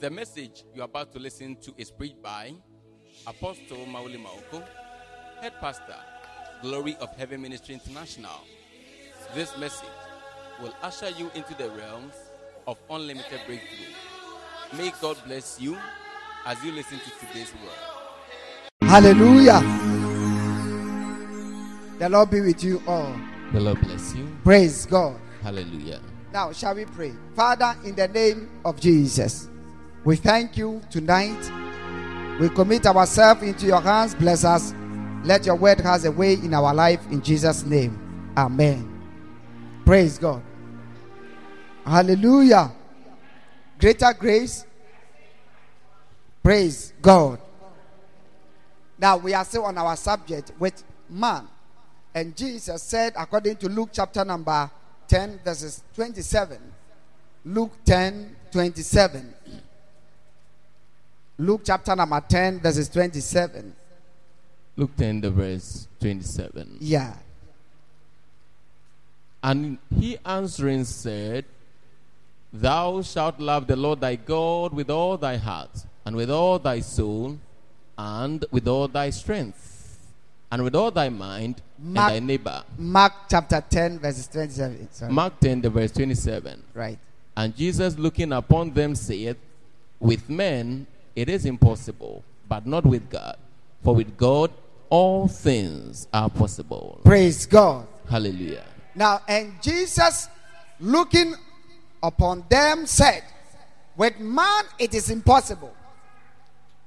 The message you're about to listen to is preached by Apostle Mauli Maoko, Head Pastor, Glory of Heaven Ministry International. This message will usher you into the realms of unlimited breakthrough. May God bless you as you listen to today's word. Hallelujah. The Lord be with you all. The Lord bless you. Praise God. Hallelujah. Now, shall we pray? Father, in the name of Jesus, we thank you tonight. We commit ourselves into your hands. Bless us. Let your word has a way in our life in Jesus' name. Amen. Praise God. Hallelujah. Greater grace. Praise God. Now we are still on our subject with man. And Jesus said, according to Luke chapter number 10, verses 27. Luke 10, 27. Luke chapter number 10, verses 27. Luke 10, the verse 27. Yeah. And he answering said, Thou shalt love the Lord thy God with all thy heart, and with all thy soul, and with all thy strength, and with all thy mind, Mark- and thy neighbor. Mark chapter 10, verses 27. Sorry. Mark 10, the verse 27. Right. And Jesus looking upon them saith, With men it is impossible, but not with God. For with God all things are possible. Praise God. Hallelujah. Now, and Jesus, looking upon them, said, With man it is impossible,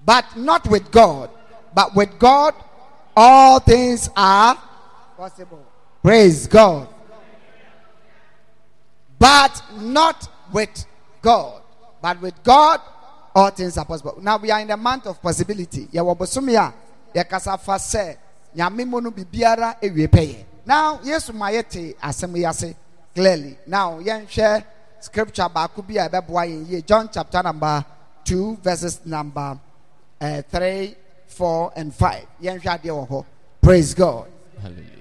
but not with God. But with God all things are possible. Praise God. But not with God. But with God all things are possible. Now we are in the month of possibility. Now yes, yɛte asɛm clearly. Now yɛnhwɛ scripture baako bi a ɛbɛboa yɛn yie. John chapter number two verses number uh, three, four, and five. Yɛnhwɛ adeɛ wɔ hɔ. Praise God. Hallelujah.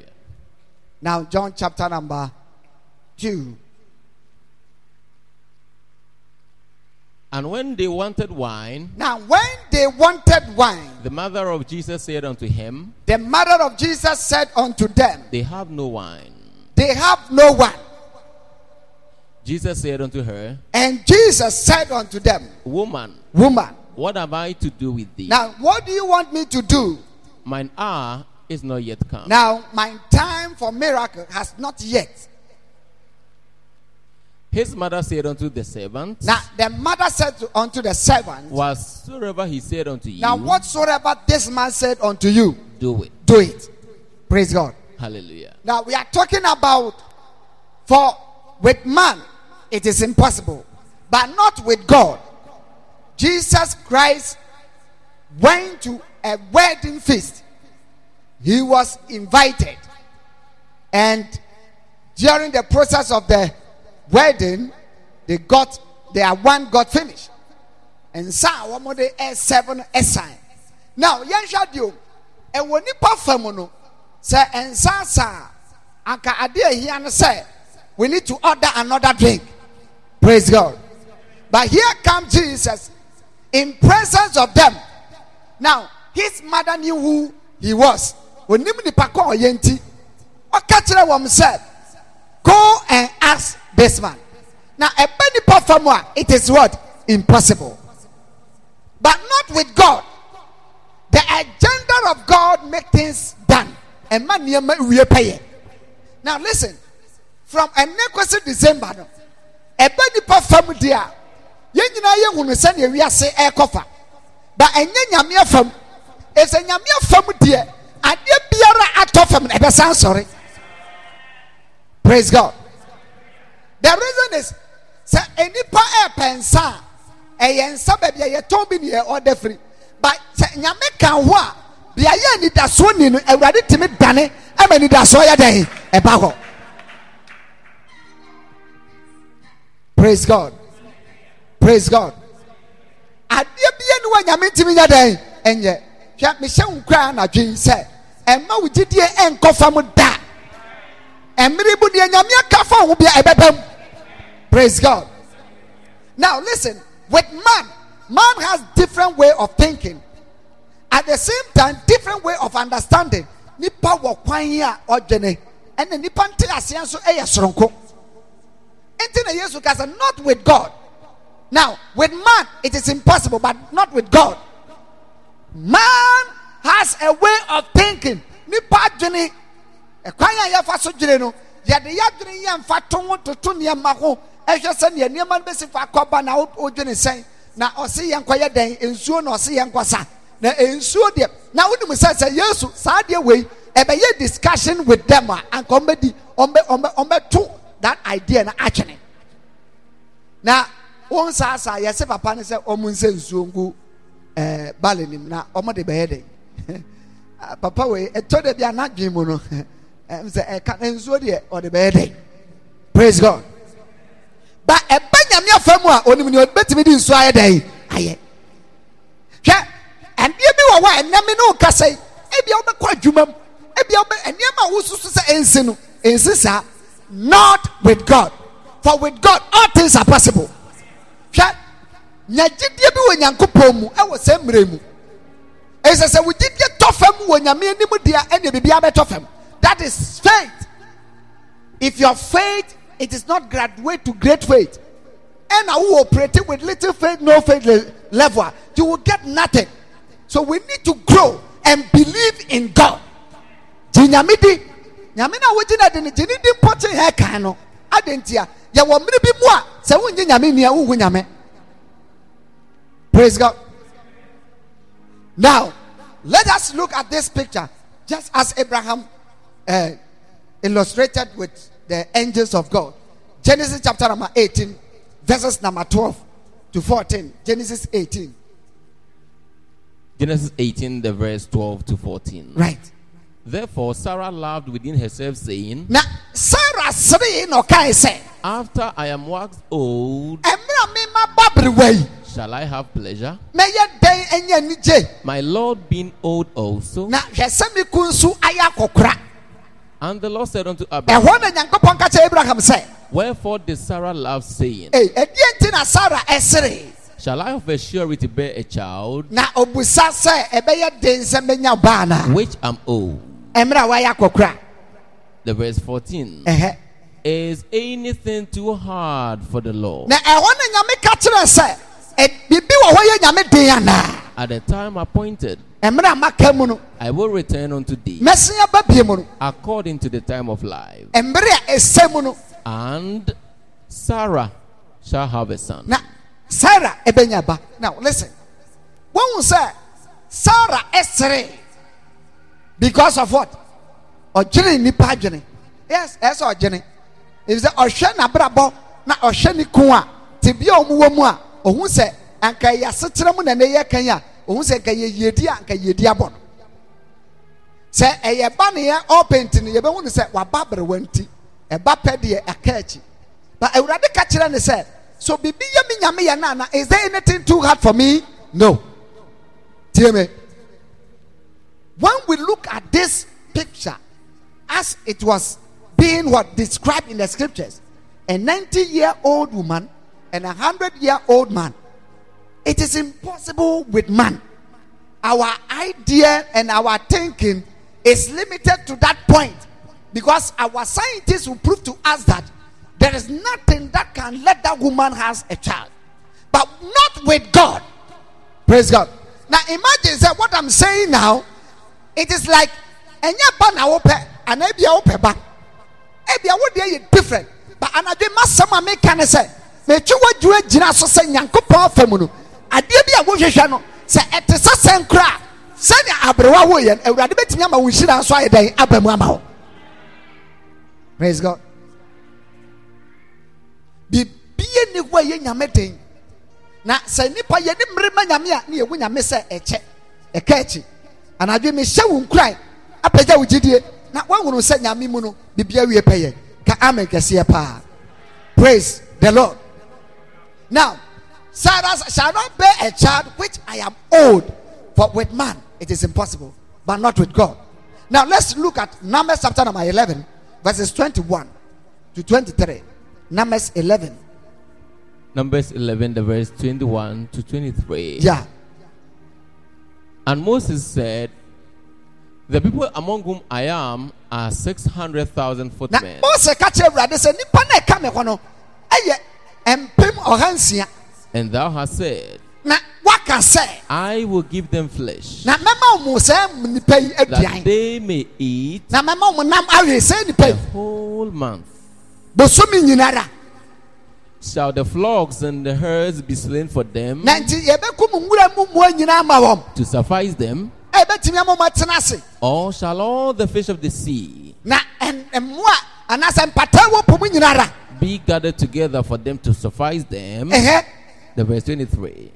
Now John chapter number two. And when they wanted wine, Now when they wanted wine, the mother of Jesus said unto him, the mother of Jesus said unto them, They have no wine. They have no wine. Jesus said unto her, And Jesus said unto them, Woman, Woman, what have I to do with thee? now what do you want me to do? Mine hour is not yet come. Now my time for miracle has not yet. His mother said unto the servant, Now the mother said to, unto the servant, Whatsoever he said unto you, Now whatsoever this man said unto you, do it. do it. Praise God. Hallelujah. Now we are talking about for with man it is impossible, but not with God. Jesus Christ went to a wedding feast. He was invited, and during the process of the wedding, they got their one got finished, and so one more day seven sign. Now, yɛnhwɛ deɛ o, ɛwɔ nipa fam no. Sɛ nsa saa anka ehia no sɛ we need to order another drink. Praise god. But here comes jesus in presence of them. Now his mother knew who he was onim nipa kɔ ɔyɛ nti ɔka kyerɛ wɔn sɛ go and ask this man now ɛbɛ nipa fam a it is what impossible but not with god the agenda of God make things done. Man nneɛma wie pɛyɛ. Now listen, from ɛnɛ kwesi December no, ɛbɛ nipa fam di a, yɛn nyinaa yɛ hunu sɛnea wiase ɛrekɔ fa. Ba ɛnyɛ nyamea fam. Ɛsɛ nyamea fam deɛ, adeɛ biara atɔ fam na ɛbɛsan sɔre. Praise God. The reason is sɛ enipa ɛɛpɛ nsa a, ɛyɛ nsa baabi a yɛtɔn bi na yɛ ɔda. But sɛ nyame ka ho a, beaeɛ a nidasoɔ ni no, awurade tumi dane ama nidasoɔ yɛ dɛn ɛba hɔ. Praise God. Praise God. Adeɛ bia ni wa nyame ntumi nyɛ dɛn ɛnyɛ. Hwɛ mehyɛ nkura anadwo sɛ ɛma wo gyidie ɛnkɔ fam da. mmiri mu deɛ nyame aka fa ho bia mu praise god. Now listen with man man has different way of thinking. At the same time different way of understanding. Nipa wɔ kwan a ɔdwene ɛna nipa nte aseɛ nso ɛyɛ soronko. Nti na yesu ka sɛ not with god. Now with man it is impossible but not with god. Man has a way of thinking. Nipa adwene ɛkwan a yɛfa so dwene no yɛde yɛadwene yɛ mfa to ho toto nneɛma ho. Ɛhwɛ sɛ nea nneɛma no bɛsi fa akɔba na wo- wodwene sɛn. Na ɔse yɛn nkɔyɛ dɛn nsuo na ɔse yɛn nkɔsa na nsuo deɛ na wonim sɛ sɛ yesu saa deɛ wei ɛbɛyɛ discussion with them a anka ɔmbɛdi ɔmbɛ ɔmbɛ ɔmbɛto that idea na atwene. Na wɔn saa saa yɛsɛ papa no sɛ ɔmo nsɛ nsuo ngu ɛɛ baale nim na ɔmo de bɛyɛ dɛ papa wei ɛtɔ de bi anadwin mu no. Ɛm sɛ ɛka nsuo deɛ ɔde bɛyɛ dɛ praise god. Ba ɛba nyame afa mu a onim ni ɔbɛtumi di nsuo ayɛ dɛ ayɛ. Hwɛ ɛnneɛ bi wɔ hɔ a ɛnam ne okasa yi ebi a wobɛkɔ adwuma mu ebi a wobɛ nneɛma a wosusu sɛ ɛnsi no ɛnsi saa. Not with god. For with god all things are possible. Hwɛ nyagyedeɛ bi wɔ nyankopɔn mu ɛwɔ sɛ mmerɛ mu. Ɛsɛ sɛ tɔ fam fam that is faith. If your faith it is not graduate to great faith. And who operating with little faith no faith le- level you will get nothing. So we need to grow and believe in god. Gye nyame di. Nyame no a wogyina de no gye ne di mpɔkye hɛ kan no. Adentia yɛwɔ mmere bi mu a sɛ wongye nyame nnia wonhu nyame. Praise god. Now let us look at this picture just as abraham uh, illustrated with the angels of god. Genesis chapter number 18 verses number 12 to 14 genesis 18 Genesis 18, the verse 12 to 14. right. Therefore, Sarah laughed within herself, saying, na sarah na ɔkae sɛ After I am waxed old, ɛmmerɛ a mema ba berewa yi shall I have pleasure? mɛyɛ dɛn anya anigye My Lord being old also. na hwɛ sɛ me ku nso ayɛ akɔkora And the Lord said unto Abraham, ɛhɔ na nyankopɔn ka kyerɛ abraham sɛ Wherefore did Sarah laugh, saying, ei ɛdeɛ nti na sarah ɛseree Shall I of a surety bear a child, na obusa sɛ ɛbɛyɛ den sɛ mɛnya baa no which am old? ɛmmerɛ a wayɛ akɔkora The verse 14. ɛhɛ Is anything too hard for the Lord? Eh, na ɛhɔ na nyame ka kyerɛ sɛ ɛ- biribi wɔ hɔ yɛ nyame den anaa At the time appointed, ɛmmerɛ a maka mu no I will return unto thee mɛsen aba bie mu no. according to the time of life. ɛmmerɛ a ɛsɛ mu no And Sarah shall have a son. na sarah now listen. Wɔhu sɛ sarah ɛsere because of what? Ɔgyene nipa adwene. Yes ɛsɛ ɔgyene. Ebi sɛ ɔhwɛ n'abrabɔ na ɔhwɛ ne kun a ohun sɛ anka yɛ asetere na ne yɛ kan a ohun sɛ anka yɛ yiedi a anka yiedi abɔ no. Sɛ ɛyɛ ba ne yɛ ɔpɛnti no yɛbɛhu ne sɛ waba aberewa nti ɛba pɛ deɛ aka akyi. But awurade ka kyerɛ ne sɛ so bibi yɛ mi nyame yɛ nana is there anything too hard for me? No. Tie me. When we look at this picture as it was being what described in the scriptures a 90 year old woman and a 100 year old man. It is impossible with man. Our idea and our thinking is limited to that point because our scientists will prove to us that there is nothing that can let that woman has a child but not with god. Praise god. Now imagine say what i'm saying now it is like yɛ different. But anadwo masɛm a metwi wadwuma gyina so sɛ nyankopɔn afa mu no adeɛ bi a wohwehwɛ no sɛ ɛte sɛ sɛn koraa sɛnea aberewa woyɛ no awurade bɛtumi ama wo nhyira nso ayɛ dɛn aba mu ama wo. Praise god. Bibie ni hɔ a yɛ nyame den. Na sɛ nipa yɛ ne mmerema nyame a ne yɛwu nyame sɛ ɛkyɛ ɛka akyi. Anadwo mehyɛ wo nkuran apagya wo gyidie. Na woahunu sɛ nyame mu no biribia wie pɛyɛ ka amen kɛseɛ paa. Praise the lord now sarah shall not bear a child which i am old for with man it is impossible but not with god now let's look at numbers chapter number 11 verses 21 to 23. Numbers 11. Numbers 11, the verse 21 to 23. Yeah. And Moses said, The people among whom I am are 600,000 Na footmen. Mose ka kyerɛ Awurade sɛ nipa na ɛka me hɔ no ɛyɛ mpem ɔha nsia. And thou hast said, Na waka sɛ I will give them flesh, na mɛma wɔn sɛ nipa yi that they may eat Na mɛma wɔn nam awe sɛ nipa a yi. whole month. Shall the flocks and the herds be slain for them Na nti yɛbɛkum nwura mu mmoa nyinaa ma wɔn. to suffice them? ɛbɛtumi ama wɔn atena ase. Or shall all the fish of the sea Na ɛn- mmoa anaasɛ mpata wɔ po mu nyinara. be gathered together for them to suffice them? Ɛhɛ. The verse 23.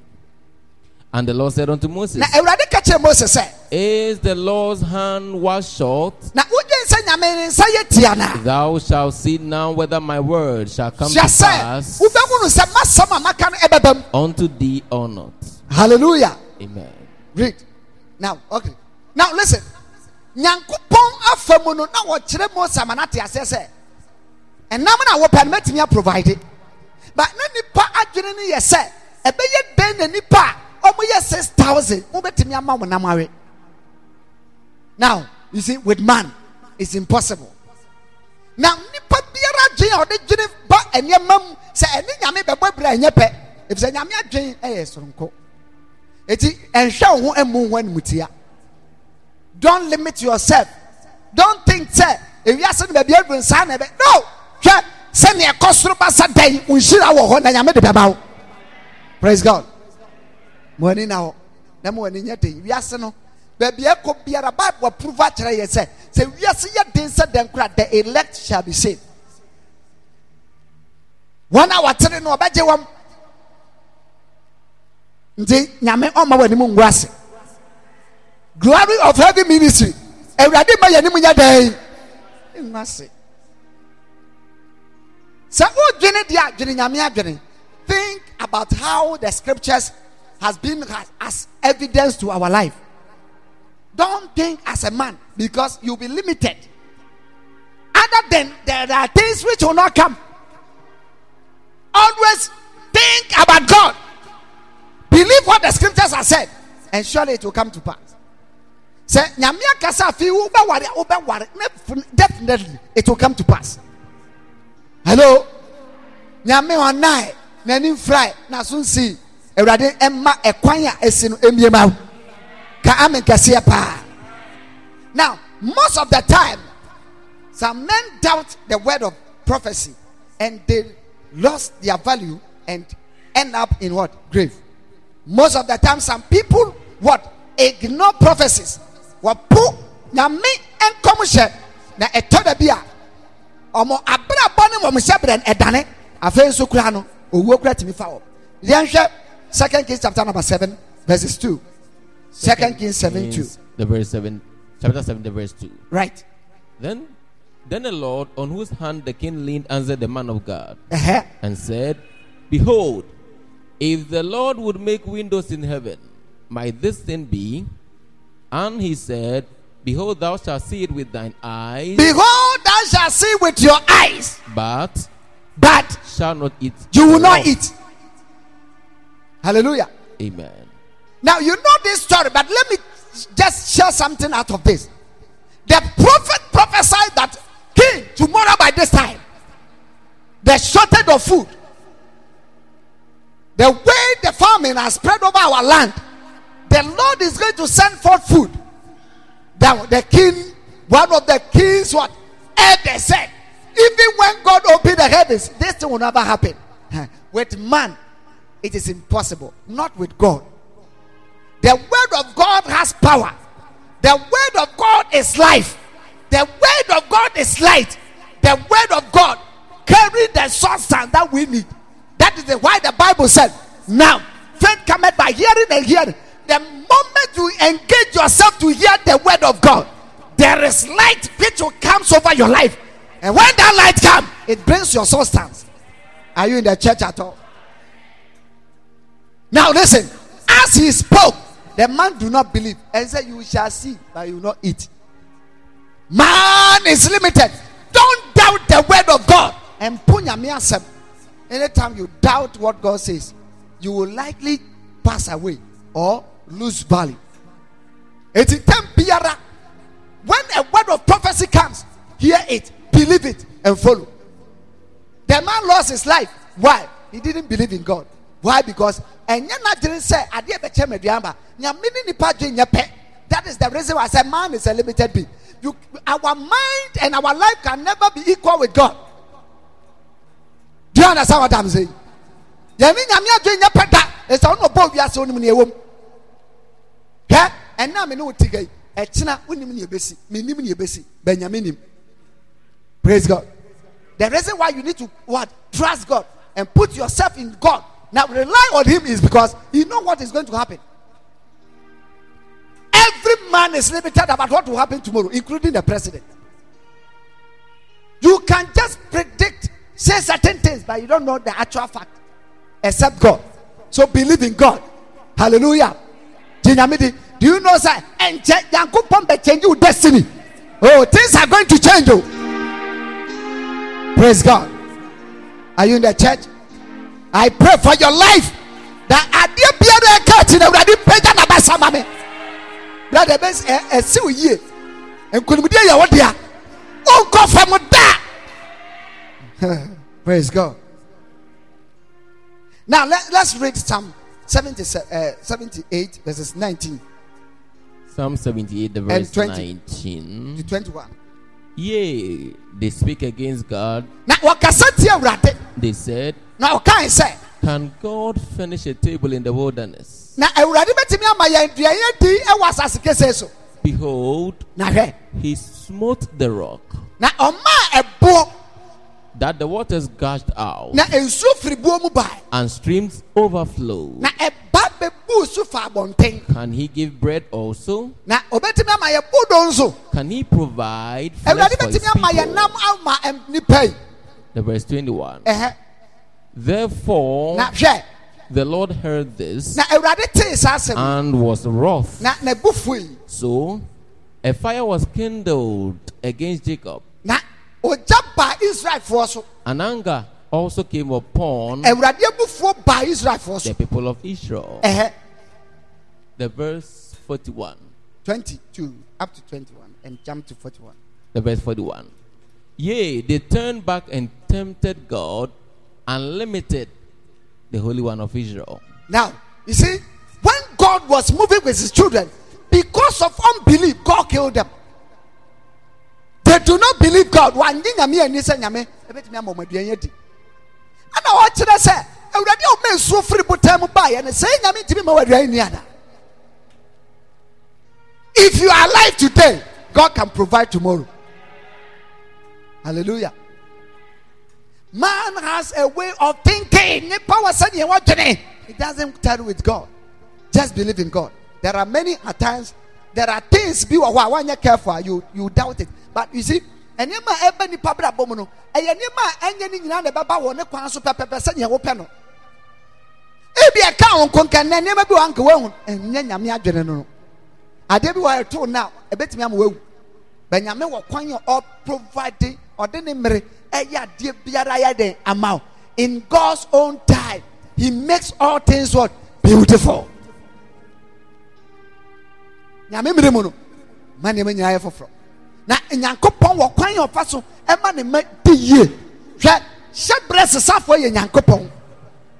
And the Lord said unto Moses, Na Awurade ka kyerɛ Mose sɛ. Is the Lord's hand was short? Na wogye sɛ nyame ne nsa yɛ tia na. Thou shalt see now whether my word shall come to pass wobɛhu no sɛ masɛm a maka no ɛbɛba mu. unto thee or not. Hallelujah. Amen. Read. Now, okay. Now listen. Nyankopɔn afa no na wɔkyerɛ Mose ama no sɛ ɛnam na wɔpɛ no mɛtumi aprovide. But na nipa adwene no yɛ sɛ ɛbɛyɛ dɛn na nipa a ɔmoyɛ six thousand mobɛtumi ama mo nam awe. Now, you see, with man, it's impossible. Now, nipa biara adwene a ɔde dwene ba nneɛma mu sɛ ɛne nyame bɛbɔ bere a ɛnyɛ pɛ. Efisɛ nyame adwene ɛyɛ soronko. Eti ɛnhwɛ wo ho ɛmu ho animtia. Don't limit yourself. Don't think sɛ ewiase no baabi aduru nsaa na ɛbɛ. No! Hwɛ sɛnea ɛkɔ soro basa dan nhyira wɔ hɔ na nyame de bɛba wo. Praise God. Mo ani na hɔ. Na mo ani nyɛ den. Wiase no baabi ɛkɔ biara Bible approve akyerɛ yɛ sɛ sɛ wiase yɛ den sɛ den kora the elect shall be saved. Wɔn a wɔtere no ɔbɛgye wɔn. nti nyame ɔma wɔ anim ngu ase glory of heaven ministry awurade ma anim nyɛ dɛn ngu ase think about how the scriptures has been as, as evidence to our life. Don't think as a man because you'll be limited. Other than there are things which will not come. Always think about god. Believe what the scriptures have said and surely it will come to pass. Sɛ nyame akasa afei wobɛware wobɛware definitely it will come to pass hello? Nyame ɔnae n'anim frae na so nsii awurade ɛma ɛkwan a ɛsi no ɛmie ma wo. Ka amen kɛseɛ paa. Now most of the time some men doubt the word of prophecy and they lost their value and end up in what? Grave. Most of the time some people what? Ignore prophecies. Wɔpo nyame nkɔm hyɛ na ɛtɔ da ɔmo abrabɔ ne wɔn hyɛ brɛ ɛdane afei nso kura no owuo kura tìmi fa wɔ yɛnhwɛ second kings chapter number seven verses two. Second kings seven two. The verse 7, chapter 7, the verse 2. right. Then, then the Lord, on whose hand the king leaned, answered the man of God ɛhɛ and said, Behold, if the Lord would make windows in heaven, might this thing be? And he said, Behold, thou shalt see it with thine eyes, behold thou shalt see with your eyes but but shall not eat. you will not eat hallelujah Amen. Now you know this story, but let me just share something out of this. The prophet prophesied that king tomorrow by this time, the shortage of food, the way the famine has spread over our land, the Lord is going to send forth food. Now the king, one of the kings, what elders said, even when God opened the heavens, this thing will never happen. With man, it is impossible. Not with God. The word of God has power. The word of God is life. The word of God is light. The word of God carry the substance that we need. That is why the Bible said, "Now faith cometh by hearing and hearing." Moment you engage yourself to hear the word of God, there is light which comes over your life, and when that light comes, it brings your substance. Are you in the church at all? Now listen, as he spoke, the man do not believe and said, You shall see, but you will not eat. Man is limited. don't doubt the word of God. And punya me asem. Anytime you doubt what God says, you will likely pass away or lose value. It's time biara. When a word of prophecy comes, hear it, believe it, and follow. The man lost his life. Why? He didn't believe in God. Why? Because and didn't say that is the reason why I said man is a limited being you our mind and our life can never be equal with God do you understand what I'm saying yɛne mu ɛna me ne wo tiga yi ɛkyena wonim ne yɛbɛsi menim ne yɛbɛsi bɛnyame nim praise God the reason why you need to what trust God and put yourself in God now rely on Him is because you know what is going to happen. Every man is limited about what will happen tomorrow, including the president. You can just predict, say certain things, but you don't know the actual fact, except God. So believe in God. Hallelujah. Jinyamidi, do you know? And Yankupon be change your destiny. Oh, things are going to change. Oh. Praise God. Are you in the church? I pray for your life. That adeɛ biara ɛka ati na awurade pagya na basa ma me brother bɛs ɛ ɛsi wo yie nkonimdie yɛ wo dea ɔnkɔ fam da praise God now let, let's read Psalm 70, uh, 78 verses 19 Psalm 78, the verse 20. 19. to 21 Yea, they speak against God. na wɔkasa tie awurade They said, na ɔkae sɛ Can God finish a table in the wilderness? na awurade bɛtumi ama yɛn aduane di ɛwɔ asase kesee so Behold, he smote the rock, na ɔmaa ɛboɔ that the waters gushed out, na nsuo firi buo mu bae and streams overflow. na ɛba so fa abɔnten Can he give bread also? na obɛtumi ama yɛ bodo nso Can he provide flesh awurade for his bɛtumi ama yɛ people? nam ama ɛm- yi The verse 21. ɛhɛ Therefore, na hwɛ the Lord heard this na awurade tee saa asɛm and was wroth. na n'abu fui So a fire was kindled against Jacob, and anger also came upon awurade abufuo baa israelfoɔ the people of Israel. ɛhɛ The verse 41. 22 up to 21 and jump to 41 The verse 41. Yea, they turned back and tempted God and limited the Holy One of Israel. now you see when god was moving with his children because of unbelief god killed them they do not believe god. Wanye nyame ani sɛ nyame. Ɛbɛtumi ama ɔmo aduane adi. Ɛna ɔkyerɛ sɛ awurade a ɔma nsuo firi botan mu baeɛ no sɛ nyame ntumi ma waduane ni ada if you are alive today god can provide tomorrow. Hallelujah. Man has a way of thinking. Nipa wɔ sɛdeɛ wɔdwene it doesn't tell with god. Just believe in god. There are many at times there are things bi wɔ hɔ a wɔanyɛ careful you you doubt it. But you see nneɛma a ɛbɛ nipa bere abɔ mu no ɛyɛ nneɛma a ɛnyɛ ne nyinaa na ɛbɛba wɔ ne kwan so pɛpɛpɛ sɛdeɛ wɔpɛ no. Ebi ɛka wɔn nkonkɛnɛ nneɛma bi wɔ anka wɔn ɛnyɛ nyame adwene no adeɛ bi wɔ ɛto na ɛbɛtumi ama wɔawu bɛnyame wɔ kwan a ɔprovide ɔde ne mmere ɛyɛ adeɛ biara yɛ den ama in god's own time he makes all things what beautiful nyame mu no ma nneɛma nyinaa yɛ foforɔ. Na nyankopɔn wɔ kwan a ɔfa so ɛma ne ma di yie. Hwɛ hyɛ berɛ sesafoɔ yɛ nyankopɔn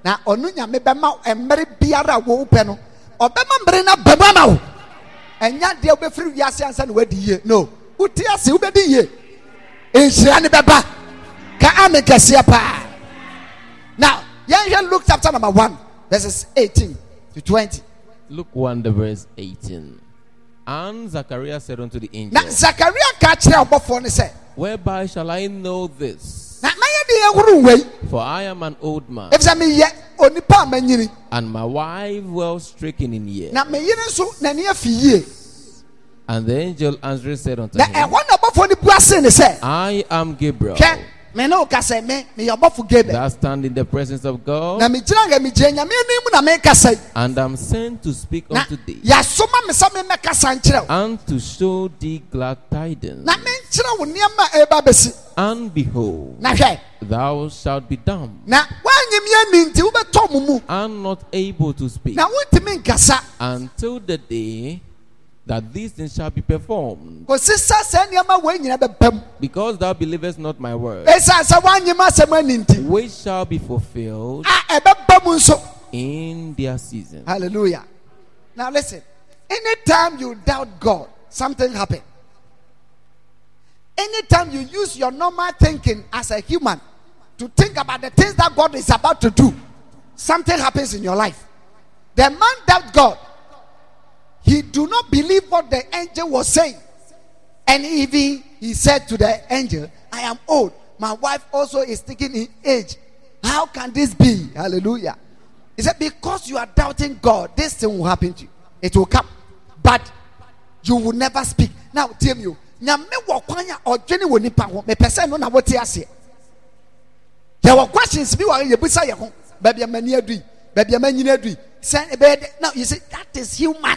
na ɔno nyame bɛma mmerɛ biara a wɔwo pɛ no ɔbɛma mmere no aba ama wo. Ɛnya deɛ wobɛfiri wiase ansa na woadi yie. No wote ase wobɛdi yie. Nhyira ne bɛba. Ka ame kɛseɛ paa now yɛnhwɛ luke chapter number 1 verses 18 to 20 Luke 1, the verse 18. And Zachariah said unto the angel, na zakaria ka kyerɛ ɔbɔfoɔ no sɛ Whereby shall I know this? na mɛyɛ de yɛhoro wei For I am an old man, ɛfisɛ meyɛ onipa a manyini and my wife well stricken in years. na meyere nso n'ani afi yie And the angel answering said unto na him, na ɔbɔfoɔ no bua se ne sɛ I am Gabriel. Me ne wo kasa me meyɛ ɔbɔfo gabriel that stand in the presence of God, na megyina nga megyina nyame anim na mekasa yi and am sent to speak unto thee, yɛasoma me sɛ memmɛkasa nkyerɛ wo and to show thee glad tidings. na menkyerɛ wo nneɛma a ɛba bɛsi And behold, thou shalt be dumb, na woanyem yɛ ni nti wobɛtɔ mo mu. And not able to speak, na wontumi nkasa. Until the day that these things shall be performed. kɔsi sɛ saa nneɛma wei nyina bɛba mu Because thou believest not my word, ɛsiane sɛ woanyem asɛm ani nti which shall be fulfilled a ɛbɛba mu nso. in their season. hallelujah. Now listen anytime you doubt god something happen. Anytime you use your normal thinking as a human to think about the things that god is about to do something happens in your life. The man doubt god he do not believe what the angel was saying. And even he said to the angel i am old. My wife also is taking in age. How can this be? Hallelujah. He said because you are doubting god this thing will happen to you. It will come. But you will never speak. Now tell me nyame wɔ kwan a ɔdwene wɔ nipa ho. Mepɛ sɛ no na wote aseɛ. Yɛwɔ questions bi wɔ yɛbusa yɛ ho. Baabi a m'ani adu yi baabi a m'anyini adu yi sɛ ɛbɛyɛ now you say that is human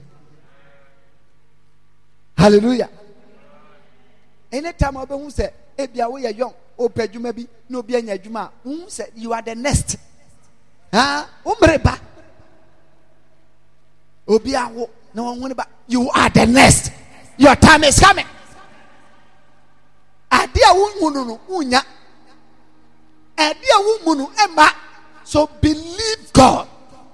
hallelujah. Anytime wobɛhu sɛ ebia woyɛ yɔn opɛ adwuma bi na obi anya adwuma a wohu sɛ you are the next. Ah ba. Obi awo na wɔn ne ba you are the next. Your time is coming. Ade a wohu no no wonya ade a wohu so believe god.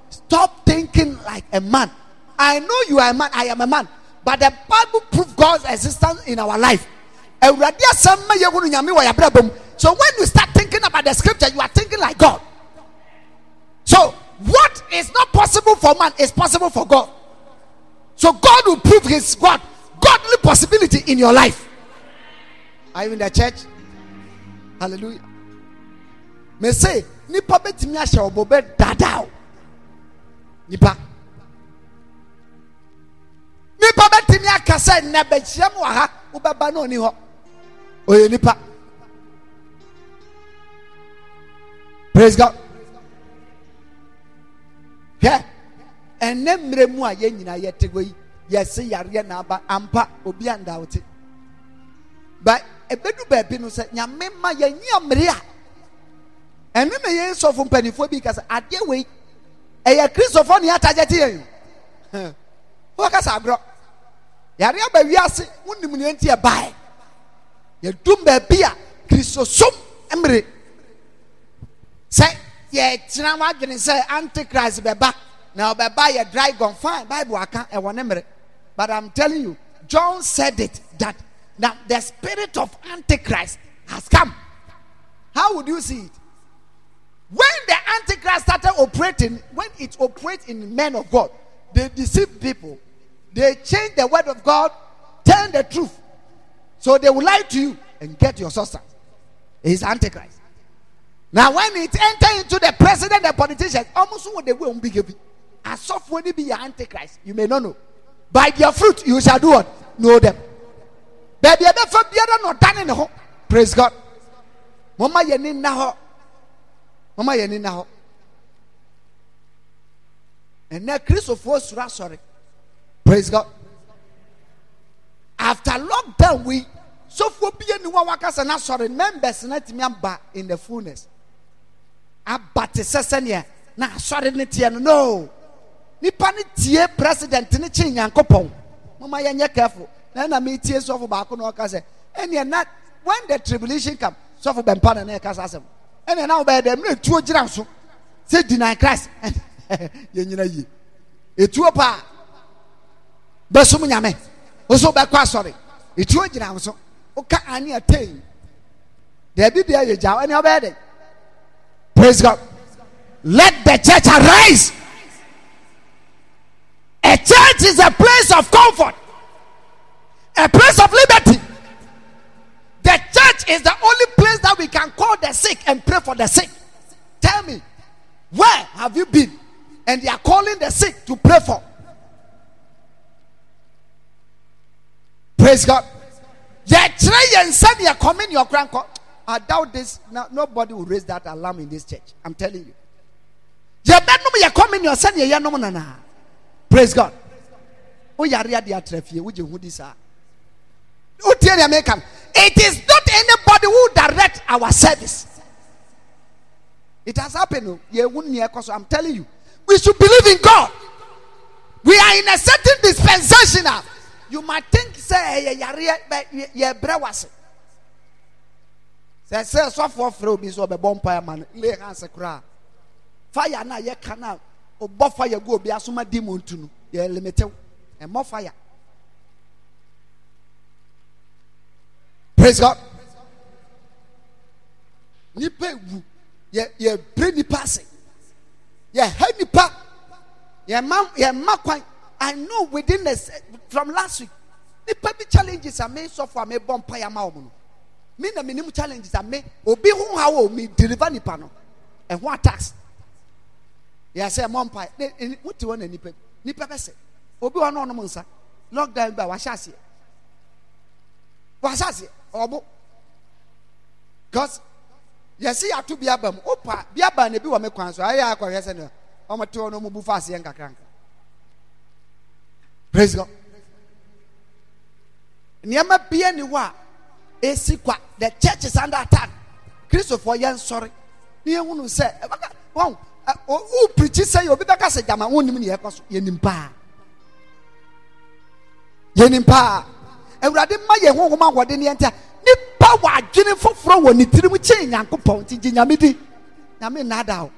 Stop thinking like a man. I know you are a man. I am a man but the bible proves god's existence in our life. So when you start thinking about the scripture you are thinking like god. So what is not possible for man is possible for god. So god will prove his god godly possibility in your life. Are you in the church? Hallelujah. Me say nipa betumi ahyɛ ɔbɔ bɛ dada o nipa nipa betumi aka sɛ nnɛ mu wɔ ha wobɛba na ɔni hɔ. Ɔyɛ nipa. Praise god. Hwɛ ɛnɛ mmerɛ mu a yɛn nyinaa yɛte hɔ yi yɛse yareɛ na aba ampa obi anda wo te ba ebedu baabi no sɛ nyame ma yɛnyi mmere a. Ɛno na yɛn sɔfo mpanimfoɔ bi kasa adeɛ wei ɛyɛ kristofoɔ ne yɛatagye te yɛn o wɔkasa agorɔ yare aba wiase wonim nea nti ɛbae. Yɛdum baabi a kristosom mmere. Sɛ yɛkyena wadwene sɛ antichrist bɛba na ɔbɛba yɛ dragon fine bible aka ɛwɔ ne but i'm telling you john said it that now the spirit of antichrist has come. How would you see it? When the antichrist started operating when it operates in men of god they deceive people they change the word of god turn the truth. So they will lie to you and get your substance it's antichrist. Now when it enter into the president and politicians almost what they will be given as when be your antichrist you may not know. By their fruit you shall do what? Know them. Baabi a bɛfa biara na ɔdane ne ho praise god. Ni nna hɔ mɔma yɛ ni nna hɔ ɛnɛ kristofoɔ soro asɔre praise god. After lockdown we sɔfoɔ bie ni wɔn wakasa na sɔre members na tumi aba in the fullness. Aba te sɛ sɛnea na ne teɛ no. No nipa ne tie president ne kye nyankopɔn mɔma yɛ nyɛ careful. Na na mi tie sɔfo baako na ɔka sɛ ɛnìyɛ na when the tribulation come sɔfo bɛmpa na na ɛka sa asɛm ɛnìyɛ na ɔbɛyɛ dɛ ɛmuna etuo gyina so sɛ deny christ. Yɛ nyina yie etuo paa bɛsum nyame woso bɛkɔ asɔre etuo gyina so ɔka ani atɛn dɛbi deɛ yɛ gya ɛnìyɛ ɔbɛyɛ dɛ Praise God. Let the church arise. A church is a place of comfort, a place of liberty. The church is the only place that we can call the sick and pray for the sick. Tell me, where have you been? And they are calling the sick to pray for. Praise God. yɛkyerɛ yɛn yɛkɔme ne ɔkora nkɔ i doubt this. No, nobody will raise that alarm in this church. I'm telling you. Yɛbɛnom yɛkɔme ne ɔsɛ ne yɛyɛnom nanaa praise god. Woyare ade atra fie wogye ho di saa wotie meka no it is not anybody who direct our service. It has happened o yɛhu nea ɛkɔ so i'm telling you we should believe in god. We are in a certain dispensation now you might think say ɛyɛ yareɛ bɛ yɛ- yɛbrɛ wase sɛ sɛ sɔfoɔ frɛ obi sɛ ɔbɛbɔ mpaeɛ ma no lay hands koraa fire no a yɛka no a ɔbɔ fire gu obi asoma di mu ntu no yɛ limitew ɛmmɔ fire. Praise god. Nipa ewu. Yɛ yɛbrɛ nipa ase. Yɛha nipa. Yɛma yɛma kwan i know within the s- from last week nipa bi challenges a me sɔfo a me bɔ mpa ya wɔn no. Me na me nim challenges a me obi ho ha me deliver nipa no. Ɛho attacks. Yɛsɛ ɛmɔ mpa ne ne wote hɔ na nipa nipa bɛ sɛ obi wɔ no ɔnom nsa. Lockdown bi a wahyɛ aseɛ. Wahyɛ aseɛ. Ɔbo. Because yɛsi ato bi aba opa bi aba na ebi me kwan so. Ayɛ akɔhwɛ sɛ ne wɔn te wɔn bu fa aseɛ nkakranka praise god. Nneɛma bia ni hɔ esi kwa the church is under attack. Kristofoɔ yɛn nsɔre. Ne yɛn hunu sɛ ɛbɛka wɔn o pirikyi sɛ yɛ obi bɛka sɛ gyama wɔn nim ne yɛ kɔ so. Yɛ nim paa. Yɛ nim paa. Awurade mma yɛn ho nhoma ahoɔden yɛn ta nipa wɔ adwene foforɔ wɔ ne tirim kyɛn nyankopɔn ti gye nyame di. Nyame nnaada o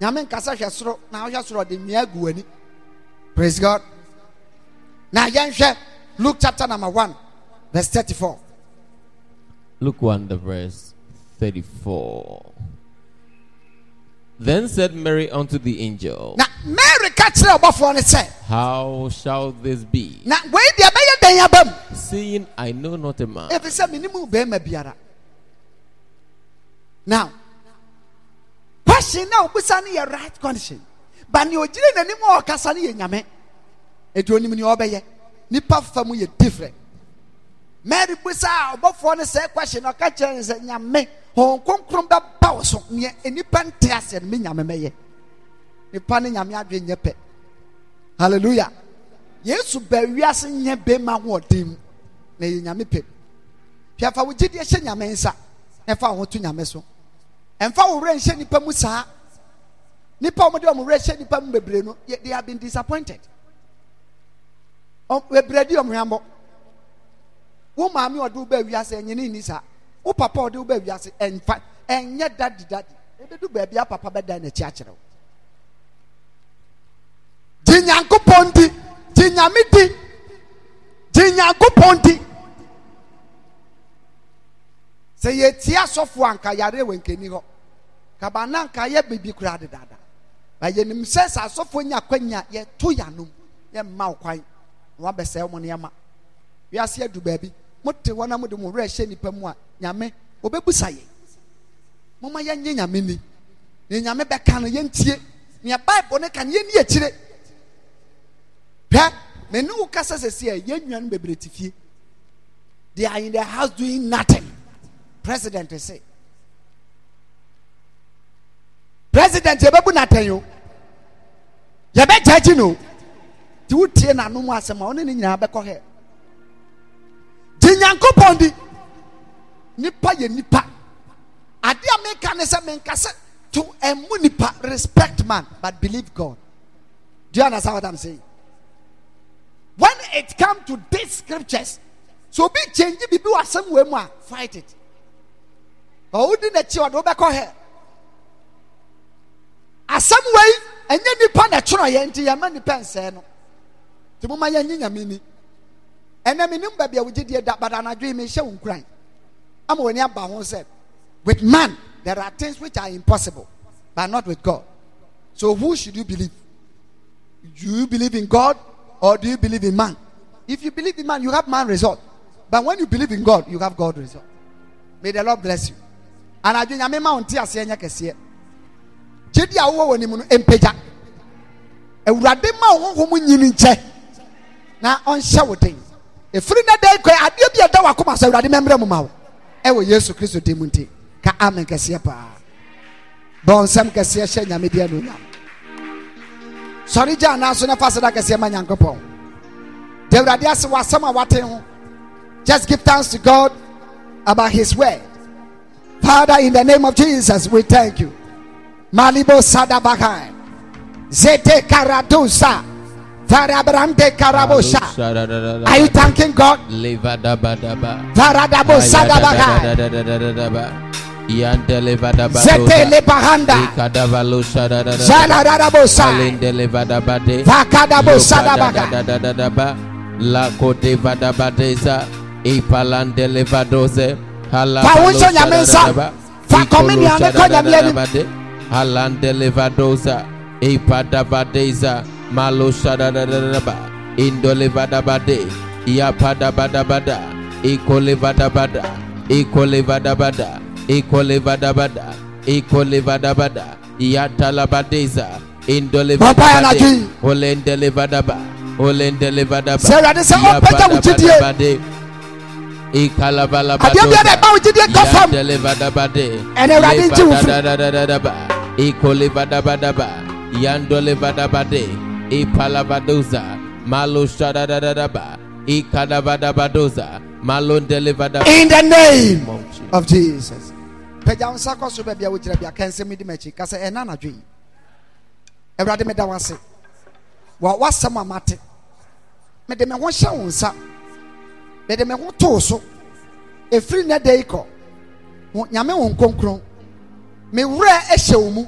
nyame nkasa hwɛ soro na ɔhwɛ soro ɔde mmea gu w'ani. Praise god na yɛnhwɛ luke chapter number one verse thirty-four. Luke 1, the verse 34. Then said Mary unto the angel, na mary ka kyerɛ ɔbɔfoɔ no sɛ How shall this be, na wei deɛ bɛyɛ dɛn aba mu seeing I know not a man? ɛfiri sɛ menim wo bɛrima biara now question na obusa no yɛ right condition but nea ogyina n'anim a ɔkasa ɛti onim nea ɔbɛyɛ nipa fa mu yɛ different. Mary busa a ɔbɔfoɔ no sɛ question ɔka kyerɛ no sɛ nyame hɔn kronkron bɛba wo so. Neɛ nipa nte aseɛ no me nyame mɛyɛ nipa ne nyame adwe nyɛ pɛ hallelujah. Yesu bɛ wiase nyɛ bɛrima ahoɔden mu na yɛ nyame pɛ hwɛfa wo gyidie hyɛ nyame nsa ɛfa wo ho to nyame so. Ɛmfa wo werɛ nhyɛ nipa mu saa. Nipa a wɔde wɔn werɛ hyɛ nipa mu bebree no they have been disappointed Ɔ- bebree di wɔn hwɛmbɔ wo maame ɔde wo bɛ wiase ɛnyini ni saa wo papa ɔde wo bɛ wiase ɛnfa ɛnyɛ dadi dadi ebedu baabi a papa bɛ da n'akyi akyerɛ wo. Gye nyankopɔn di gye nyame di gye nyankopɔn di. Sɛ yɛtie asɔfo anka yare wɔ nkani hɔ. Kabana anka yɛ bibi koraa dedaada. Ba yɛnim sɛ sɛ nya kwanya yɛto yanom yɛmma wo kwan na wabɛsɛe mo nneɛma. Wiase adu baabi. Mote hɔ na mode mo werɛ hyɛ nnipa mu a nyame wɔbɛbusa yɛ moma yɛnyɛ nyame ni. Ne nyame bɛka no yɛntie. Nea bible no ka no yɛni akyire. Hwɛ mene wo kasa sɛsi a yɛn nnuanom bebree te fie. They are in the house doing nothing. President say president yɛbɛbu n'atɛn o. Yɛbɛgyagye no nti wotie n'anom asɛm a ɔne ne nyinaa bɛkɔ hɛ. Gye nyankopɔn di. Nipa yɛ nipa ade a ne sɛ sɛ to ɛmu nipa respect man but believe god. Do you understand what i'm saying? When it come to these scriptures so obi change bibi wɔ asɛm wɔ mu a fight it. Ɔwodi n'akyi ɔde wobɛkɔ hɛ. Asɛm wei ɛnyɛ nipa na ɛtwerɛ yɛ nti yɛma nipa nsɛɛ no nti moma yɛnye nyame ni ɛnɛ menim baabi a da but anadwo yi mehyɛ wo nkuran ama w'ani aba ho sɛ with man there are things which are impossible, but not with God. So who should you believe? Do you believe in God or do you believe in man? If you believe in man, you have man result. But when you believe in God, you have God result. May the Lord bless you. And I think nyame ma wo nte aseɛ nyɛ kɛseɛ. Gyedi a wowɔ wɔ nim no mpagya. Awurade ma wo honhom nyini nkyɛ na ɔnhyɛ wo den. Efiri na dan kɔ adeɛ bi a ɛda wakoma sɛ Awurade mɛmmerɛ mu ma wo. Ɛwɔ Yesu Kristo din mu nti. Ka amen kɛseɛ paa. Bɔ nsɛm kɛseɛ hyɛ nyame deɛ no nyam. Sɔre gya anaa so na fa seda kɛseɛ ma Nyankopɔn. De Awurade ase wɔ asɛm a waten ho. Just give thanks to God about His word. Father, in the name of Jesus, we thank you. Malibo sada Sadabahai. Zete Karadusa. Are you thanking God? Sadabahai. Sadabaka. La kote vadabadeza. Ipalande levadoze. Hala Fa wo balo nhyɛ Nyame nsa. shadadadaba. Fa Ikolo communion ne kɔ Nyame anim. shadadadabade. Halande levadoza. Malo shadadadadaba. Indo levadabade. Iapadabadabada. Iko levadabada. Iko levadabada. Iko levadabada. Iko levadabada. Iatalabadeza. Indo Papa levadabade. anadwi. Olende levadaba. Olende levadaba. Sɛ Awurade sɛ ɔmpagya wo gyidie. Iapadabadabade. Ikalabalabado. Adeɛ biara a ɛba wo gyidie kɔ fam. Yandelevadabade. Ɛnɛ Awurade ngye wo firi. Levadadadadadaba. Ikolevadabadaba. Yandolevadabade. Ipalavadoza. Malo shadadadadaba. Ikadavadabadoza. Malondelevadaba. In the name of Jesus. of Jesus. Pagya nsa kɔ so baabi a wogyina bi aka nsɛm di m'akyi ka sɛ ɛna anadwo yi awurade meda wo ase w'asɛm a mate mede me ho hyɛ wo nsa mede me ho too so ɛfiri nnɛ da yi kɔ nyame wo me werɛ ɛhyɛ wo mu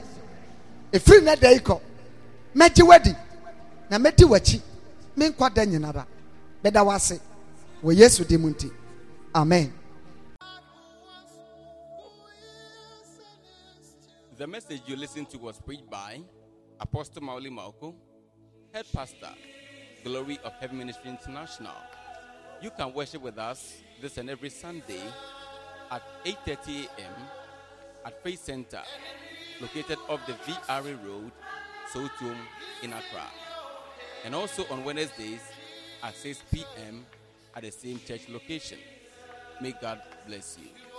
ɛfiri nnɛ da yi kɔ mɛgye w'adi na mɛdi w'akyi menkwa da nyinara meda wo ase wɔ yesu amen The message you listened to was preached by Apostle Mauli Mauko, Head Pastor, Glory of Heaven Ministry International. You can worship with us this and every Sunday at 8:30 a.m. at Faith Center, located off the VRA Road, Sotum, in Accra, and also on Wednesdays at 6 p.m. at the same church location. May God bless you.